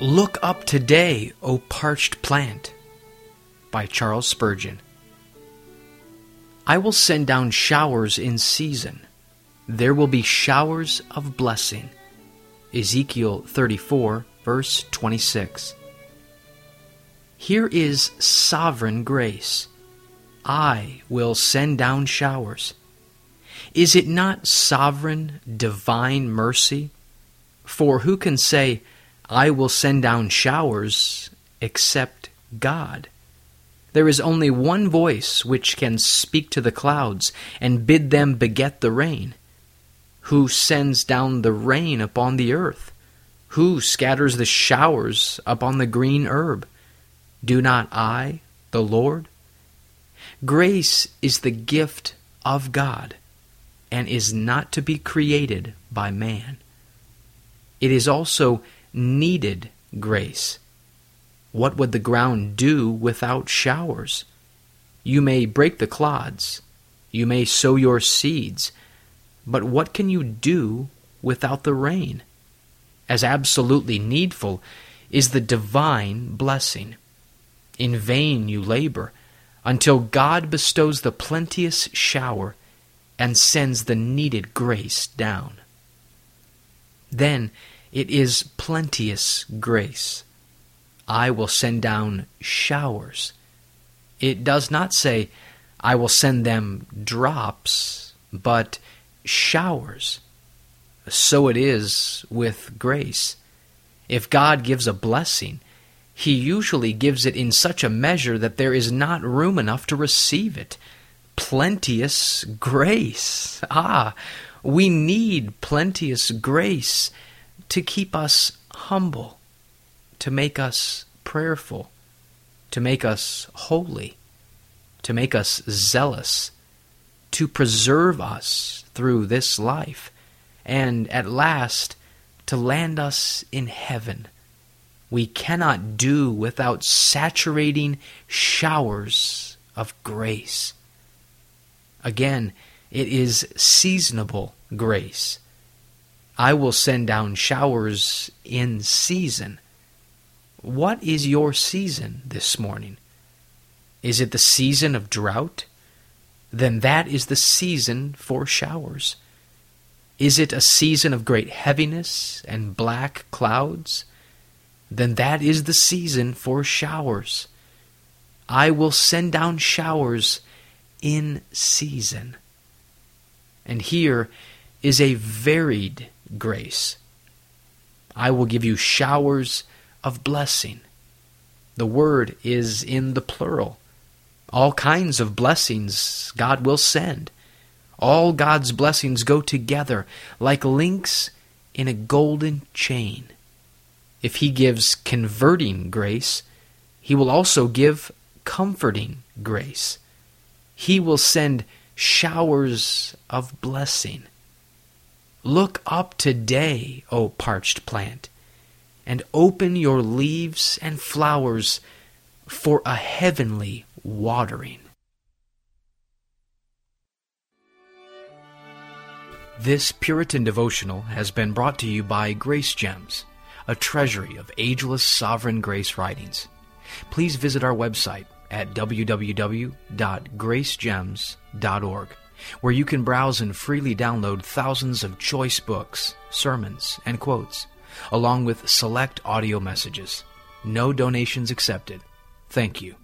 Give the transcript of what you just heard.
Look up today, O parched plant, by Charles Spurgeon. I will send down showers in season. There will be showers of blessing. Ezekiel 34, verse 26. Here is sovereign grace. I will send down showers. Is it not sovereign, divine mercy? For who can say, I will send down showers, except God? There is only one voice which can speak to the clouds and bid them beget the rain. Who sends down the rain upon the earth? Who scatters the showers upon the green herb? Do not I, the Lord? Grace is the gift of God and is not to be created by man. It is also needed grace. What would the ground do without showers? You may break the clods, you may sow your seeds, but what can you do without the rain? As absolutely needful is the divine blessing. In vain you labor until God bestows the plenteous shower and sends the needed grace down. Then it is plenteous grace. I will send down showers. It does not say, I will send them drops, but showers. So it is with grace. If God gives a blessing, He usually gives it in such a measure that there is not room enough to receive it. Plenteous grace. Ah, we need plenteous grace to keep us humble, to make us prayerful, to make us holy, to make us zealous, to preserve us through this life, and at last to land us in heaven. We cannot do without saturating showers of grace. Again, it is seasonable grace. I will send down showers in season. What is your season this morning? Is it the season of drought? Then that is the season for showers. Is it a season of great heaviness and black clouds? Then that is the season for showers. I will send down showers in season. And here is a varied grace. I will give you showers of blessing. The word is in the plural. All kinds of blessings God will send. All God's blessings go together like links in a golden chain. If He gives converting grace, He will also give comforting grace. He will send showers of blessing. Look up today, O parched plant, and open your leaves and flowers for a heavenly watering. This Puritan devotional has been brought to you by Grace Gems, a treasury of ageless sovereign grace writings. Please visit our website at www.gracegems.org where you can browse and freely download thousands of choice books, sermons, and quotes, along with select audio messages. No donations accepted. Thank you.